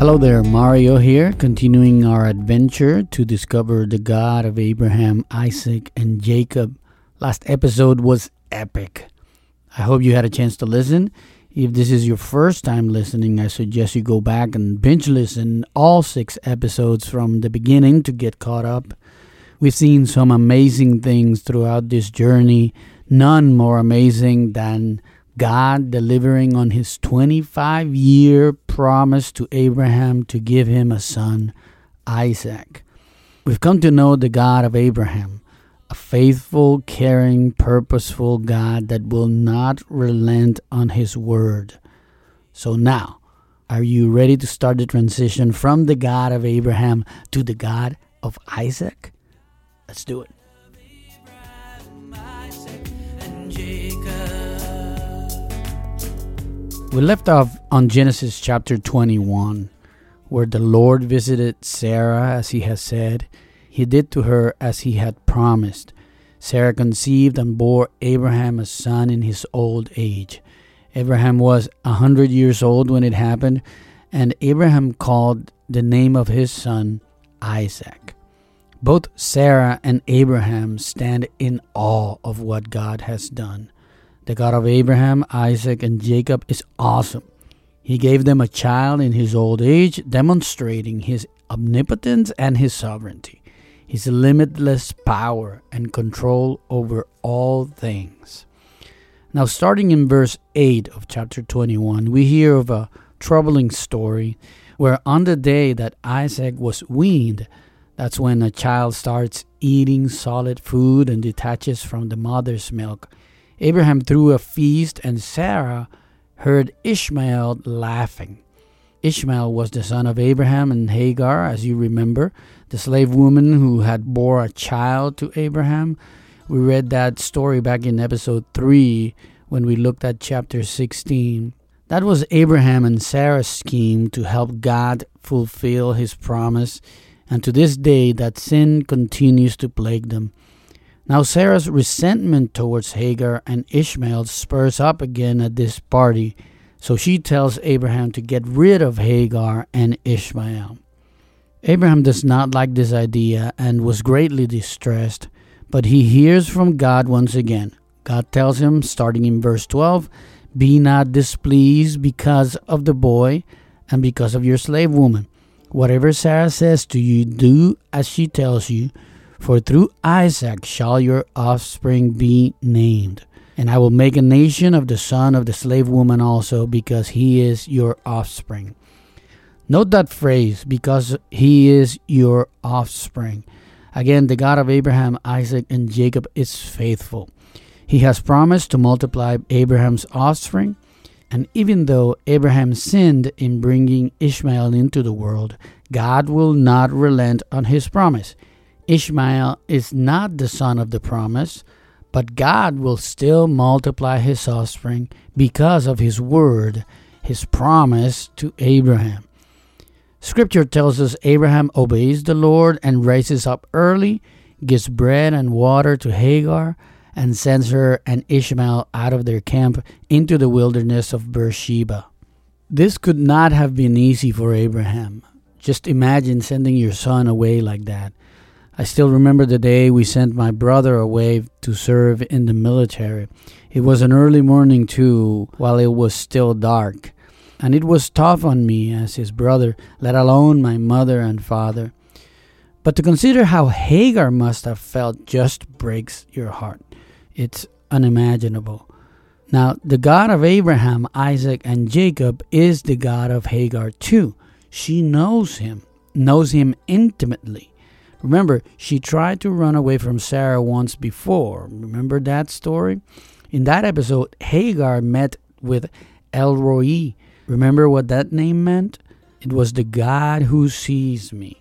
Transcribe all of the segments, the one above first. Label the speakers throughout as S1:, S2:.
S1: Hello there, Mario here, continuing our adventure to discover the God of Abraham, Isaac, and Jacob. Last episode was epic. I hope you had a chance to listen. If this is your first time listening, I suggest you go back and binge listen all six episodes from the beginning to get caught up. We've seen some amazing things throughout this journey, none more amazing than God delivering on his 25 year promise to Abraham to give him a son, Isaac. We've come to know the God of Abraham, a faithful, caring, purposeful God that will not relent on his word. So now, are you ready to start the transition from the God of Abraham to the God of Isaac? Let's do it. We left off on Genesis chapter 21, where the Lord visited Sarah as he has said. He did to her as he had promised. Sarah conceived and bore Abraham a son in his old age. Abraham was a hundred years old when it happened, and Abraham called the name of his son Isaac. Both Sarah and Abraham stand in awe of what God has done. The God of Abraham, Isaac, and Jacob is awesome. He gave them a child in his old age, demonstrating his omnipotence and his sovereignty, his limitless power and control over all things. Now, starting in verse 8 of chapter 21, we hear of a troubling story where on the day that Isaac was weaned, that's when a child starts eating solid food and detaches from the mother's milk Abraham threw a feast, and Sarah heard Ishmael laughing. Ishmael was the son of Abraham and Hagar, as you remember, the slave woman who had bore a child to Abraham. We read that story back in episode 3 when we looked at chapter 16. That was Abraham and Sarah's scheme to help God fulfill his promise, and to this day that sin continues to plague them. Now, Sarah's resentment towards Hagar and Ishmael spurs up again at this party, so she tells Abraham to get rid of Hagar and Ishmael. Abraham does not like this idea and was greatly distressed, but he hears from God once again. God tells him, starting in verse 12, Be not displeased because of the boy and because of your slave woman. Whatever Sarah says to you, do as she tells you for through Isaac shall your offspring be named. And I will make a nation of the son of the slave woman also, because he is your offspring. Note that phrase, because he is your offspring. Again, the God of Abraham, Isaac, and Jacob is faithful. He has promised to multiply Abraham's offspring. And even though Abraham sinned in bringing Ishmael into the world, God will not relent on his promise. Ishmael is not the son of the promise, but God will still multiply his offspring because of his word, his promise to Abraham. Scripture tells us Abraham obeys the Lord and raises up early, gives bread and water to Hagar, and sends her and Ishmael out of their camp into the wilderness of Beersheba. This could not have been easy for Abraham. Just imagine sending your son away like that. I still remember the day we sent my brother away to serve in the military. It was an early morning, too, while it was still dark. And it was tough on me as his brother, let alone my mother and father. But to consider how Hagar must have felt just breaks your heart. It's unimaginable. Now, the God of Abraham, Isaac, and Jacob is the God of Hagar too. She knows him, knows him intimately. Remember, she tried to run away from Sarah once before. Remember that story? In that episode, Hagar met with El Roi. Remember what that name meant? It was the God who sees me.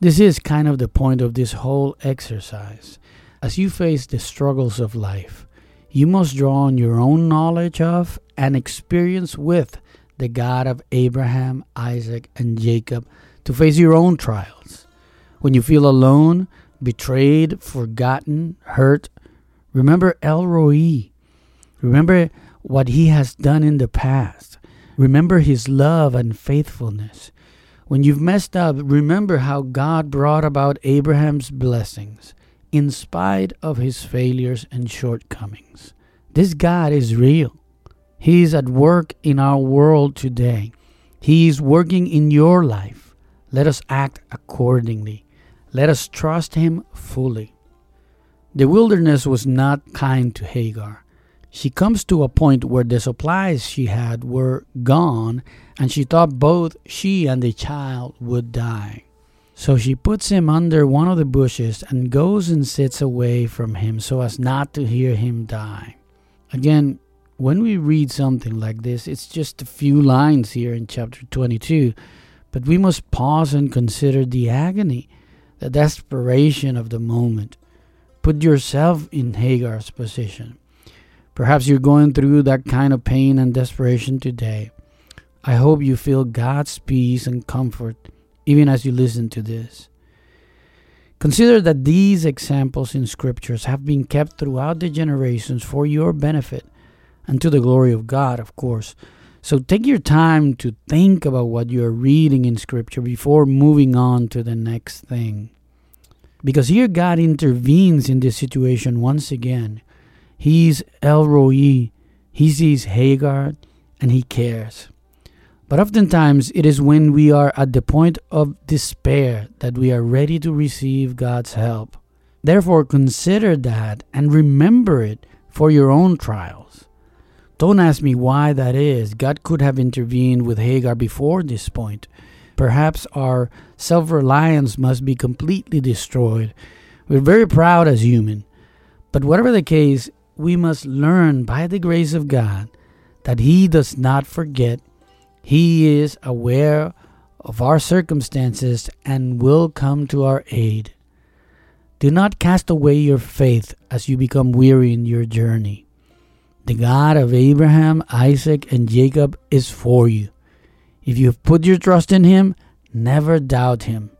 S1: This is kind of the point of this whole exercise. As you face the struggles of life, you must draw on your own knowledge of and experience with the God of Abraham, Isaac, and Jacob to face your own trials. When you feel alone, betrayed, forgotten, hurt, remember El Roi. Remember what he has done in the past. Remember his love and faithfulness. When you've messed up, remember how God brought about Abraham's blessings in spite of his failures and shortcomings. This God is real. He is at work in our world today. He is working in your life. Let us act accordingly. Let us trust Him fully. The wilderness was not kind to Hagar. She comes to a point where the supplies she had were gone, and she thought both she and the child would die. So she puts him under one of the bushes and goes and sits away from him so as not to hear him die. Again, when we read something like this, it's just a few lines here in chapter 22, but we must pause and consider the agony, the desperation of the moment. Put yourself in Hagar's position. Perhaps you're going through that kind of pain and desperation today. I hope you feel God's peace and comfort even as you listen to this. Consider that these examples in scriptures have been kept throughout the generations for your benefit and to the glory of God, of course. So take your time to think about what you are reading in scripture before moving on to the next thing. Because here God intervenes in this situation once again. He's El Roi. He sees Hagar and he cares. But oftentimes it is when we are at the point of despair that we are ready to receive God's help. Therefore, consider that and remember it for your own trials. Don't ask me why that is. God could have intervened with Hagar before this point. Perhaps our self reliance must be completely destroyed. We're very proud as human. But whatever the case, we must learn by the grace of God that He does not forget. He is aware of our circumstances and will come to our aid. Do not cast away your faith as you become weary in your journey. The God of Abraham, Isaac, and Jacob is for you. If you have put your trust in Him, never doubt Him.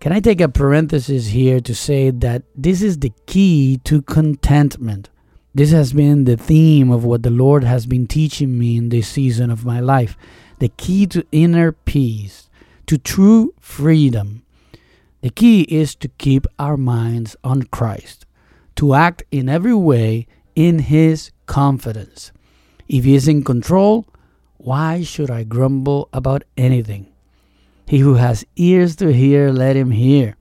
S1: Can I take a parenthesis here to say that this is the key to contentment? This has been the theme of what the Lord has been teaching me in this season of my life. The key to inner peace, to true freedom. The key is to keep our minds on Christ, to act in every way in His confidence. If He is in control, why should I grumble about anything? He who has ears to hear, let him hear.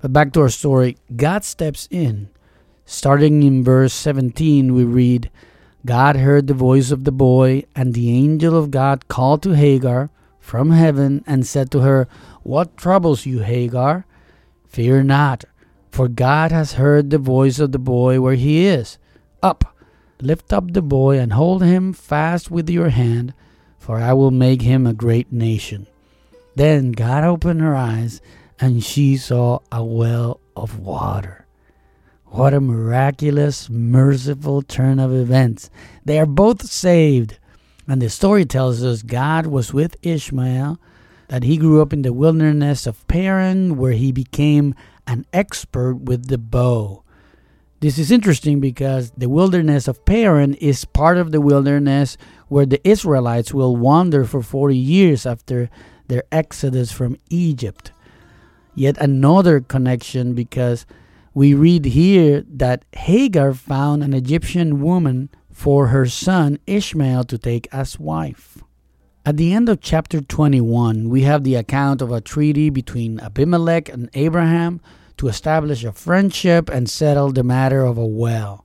S1: But back to our story, God steps in Starting in verse 17, we read God heard the voice of the boy, and the angel of God called to Hagar from heaven and said to her, What troubles you, Hagar? Fear not, for God has heard the voice of the boy where he is. Up, lift up the boy and hold him fast with your hand, for I will make him a great nation. Then God opened her eyes, and she saw a well of water. What a miraculous, merciful turn of events. They are both saved. And the story tells us God was with Ishmael, that he grew up in the wilderness of Paran, where he became an expert with the bow. This is interesting because the wilderness of Paran is part of the wilderness where the Israelites will wander for 40 years after their exodus from Egypt. Yet another connection because we read here that Hagar found an Egyptian woman for her son Ishmael to take as wife. At the end of chapter 21, we have the account of a treaty between Abimelech and Abraham to establish a friendship and settle the matter of a well.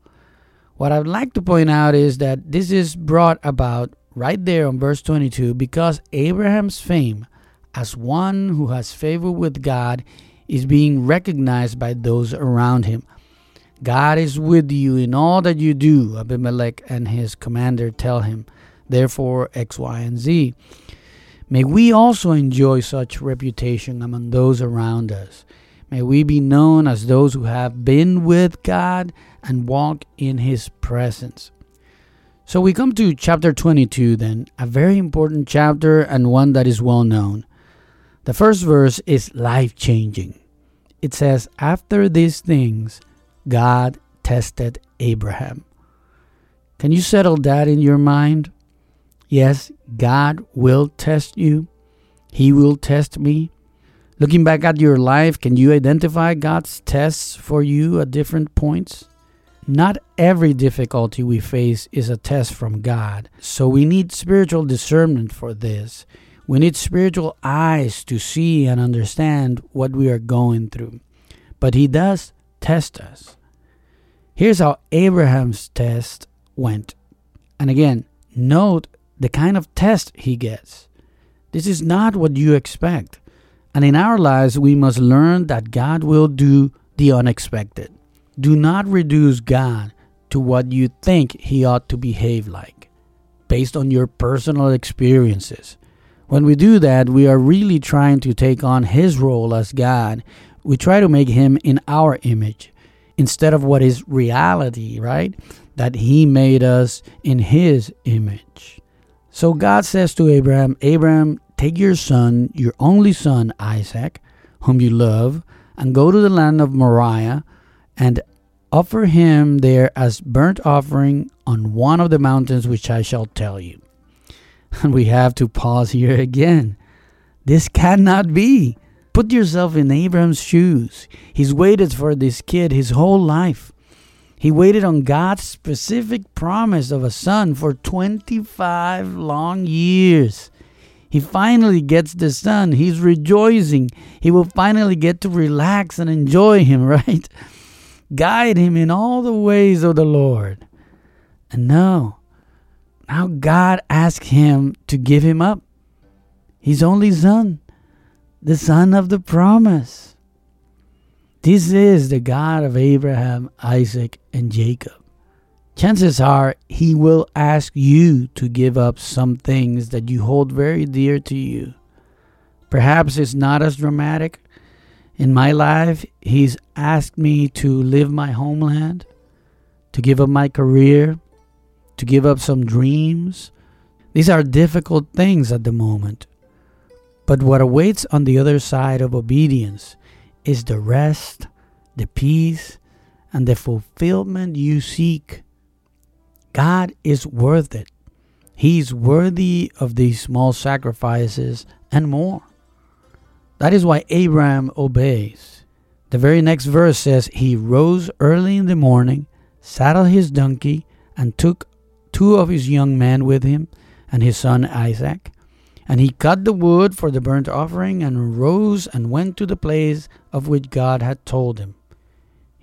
S1: What I'd like to point out is that this is brought about right there on verse 22 because Abraham's fame as one who has favor with God is being recognized by those around him. God is with you in all that you do, Abimelech and his commander tell him. Therefore, X, Y, and Z. May we also enjoy such reputation among those around us. May we be known as those who have been with God and walk in His presence. So we come to chapter 22, then, a very important chapter and one that is well known. The first verse is life changing it says, After these things, God tested Abraham. Can you settle that in your mind? Yes, God will test you. He will test me. Looking back at your life, can you identify God's tests for you at different points? Not every difficulty we face is a test from God, so we need spiritual discernment for this. We need spiritual eyes to see and understand what we are going through. But He does test us. Here's how Abraham's test went. And again, note the kind of test he gets. This is not what you expect. And in our lives, we must learn that God will do the unexpected. Do not reduce God to what you think he ought to behave like, based on your personal experiences. When we do that, we are really trying to take on his role as God. We try to make him in our image instead of what is reality, right? That he made us in his image. So God says to Abraham, Abraham, take your son, your only son, Isaac, whom you love, and go to the land of Moriah and offer him there as burnt offering on one of the mountains which I shall tell you. And we have to pause here again. This cannot be. Put yourself in Abraham's shoes. He's waited for this kid his whole life. He waited on God's specific promise of a son for 25 long years. He finally gets the son. He's rejoicing. He will finally get to relax and enjoy him, right? Guide him in all the ways of the Lord. And now, now God asks him to give him up. His only son, the son of the promise. This is the God of Abraham, Isaac, and Jacob. Chances are he will ask you to give up some things that you hold very dear to you. Perhaps it's not as dramatic. In my life, he's asked me to leave my homeland, to give up my career, to give up some dreams. These are difficult things at the moment. But what awaits on the other side of obedience is the rest, the peace, and the fulfillment you seek. God is worth it. He's worthy of these small sacrifices and more. That is why Abraham obeys. The very next verse says, He rose early in the morning, saddled his donkey, and took two of his young men with him, and his son Isaac. And he cut the wood for the burnt offering, and rose and went to the place of which God had told him.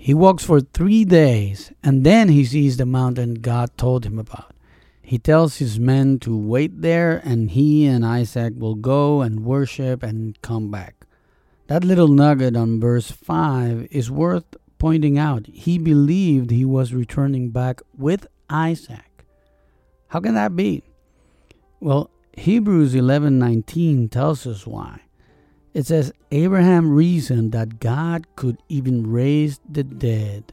S1: He walks for three days, and then he sees the mountain God told him about. He tells his men to wait there, and he and Isaac will go and worship and come back. That little nugget on verse 5 is worth pointing out. He believed he was returning back with Isaac. How can that be? Well, Hebrews 11:19 tells us why. It says Abraham reasoned that God could even raise the dead.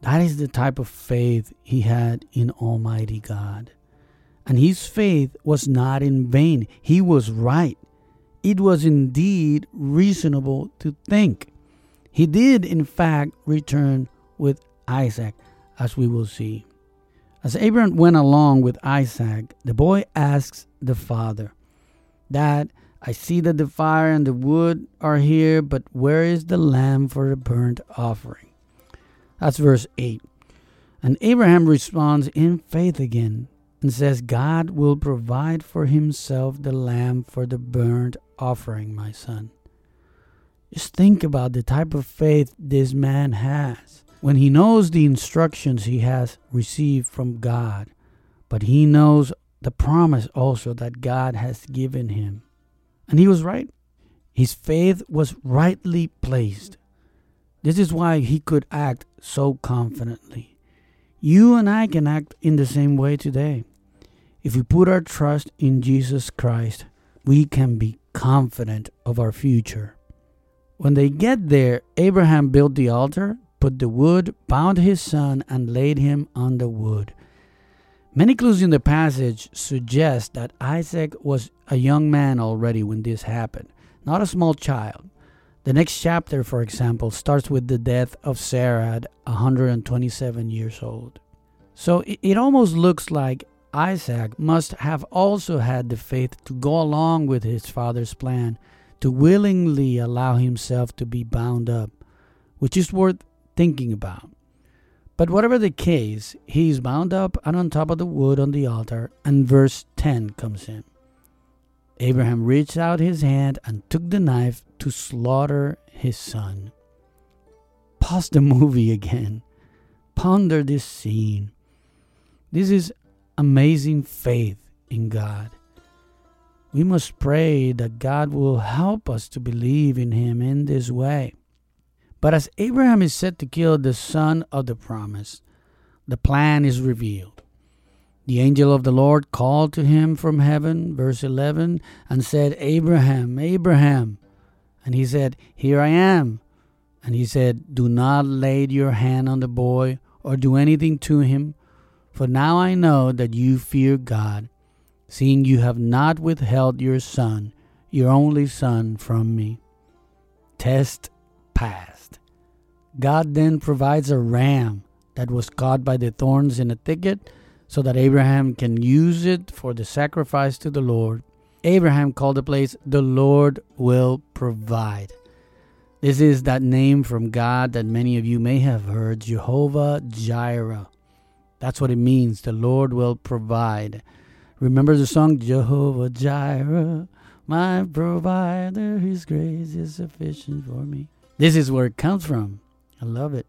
S1: That is the type of faith he had in Almighty God. And his faith was not in vain. He was right. It was indeed reasonable to think. He did, in fact, return with Isaac, as we will see. As Abraham went along with Isaac, the boy asks the father, Dad, I see that the fire and the wood are here, but where is the lamb for the burnt offering? That's verse 8. And Abraham responds in faith again and says, God will provide for himself the lamb for the burnt offering, my son. Just think about the type of faith this man has when he knows the instructions he has received from God, but he knows the promise also that God has given him. And he was right. His faith was rightly placed. This is why he could act so confidently. You and I can act in the same way today. If we put our trust in Jesus Christ, we can be confident of our future. When they get there, Abraham built the altar, put the wood, bound his son, and laid him on the wood. Many clues in the passage suggest that Isaac was a young man already when this happened, not a small child. The next chapter, for example, starts with the death of Sarah at 127 years old. So it, it almost looks like Isaac must have also had the faith to go along with his father's plan, to willingly allow himself to be bound up, which is worth thinking about. But whatever the case, he is bound up and on top of the wood on the altar, and verse 10 comes in. Abraham reached out his hand and took the knife to slaughter his son. Pause the movie again. Ponder this scene. This is amazing faith in God. We must pray that God will help us to believe in Him in this way. But as Abraham is set to kill the son of the promise, the plan is revealed. The angel of the Lord called to him from heaven, verse 11, and said, Abraham, Abraham. And he said, Here I am. And he said, Do not lay your hand on the boy or do anything to him, for now I know that you fear God, seeing you have not withheld your son, your only son, from me. Test passed. God then provides a ram that was caught by the thorns in a thicket so that Abraham can use it for the sacrifice to the Lord. Abraham called the place, The Lord will provide. This is that name from God that many of you may have heard, Jehovah Jireh. That's what it means. The Lord will provide. Remember the song, Jehovah Jireh, my provider, his grace is sufficient for me. This is where it comes from. I love it.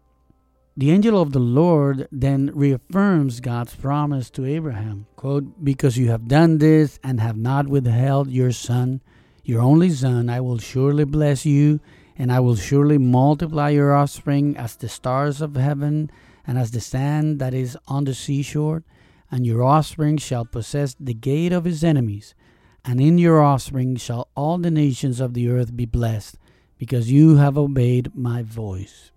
S1: The angel of the Lord then reaffirms God's promise to Abraham. Quote, Because you have done this and have not withheld your son, your only son, I will surely bless you, and I will surely multiply your offspring as the stars of heaven and as the sand that is on the seashore. And your offspring shall possess the gate of his enemies, and in your offspring shall all the nations of the earth be blessed, because you have obeyed my voice.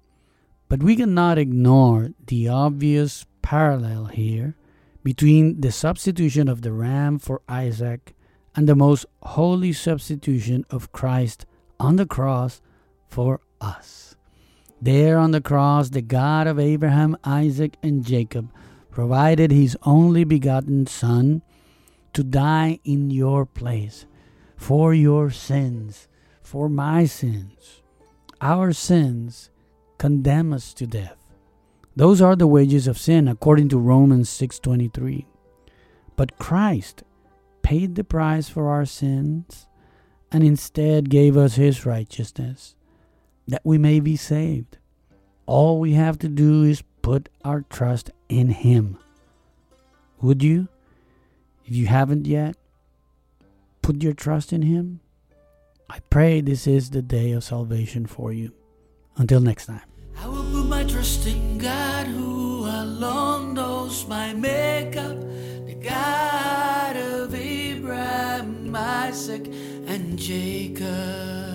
S1: But we cannot ignore the obvious parallel here between the substitution of the ram for Isaac and the most holy substitution of Christ on the cross for us. There on the cross, the God of Abraham, Isaac, and Jacob provided his only begotten Son to die in your place for your sins, for my sins. Our sins condemn us to death. Those are the wages of sin according to Romans 6:23. But Christ paid the price for our sins and instead gave us his righteousness that we may be saved. All we have to do is put our trust in him. Would you? If you haven't yet, put your trust in him. I pray this is the day of salvation for you. Until next time.
S2: I will put my trust in God who alone knows my makeup, the God of Abraham, Isaac, and Jacob.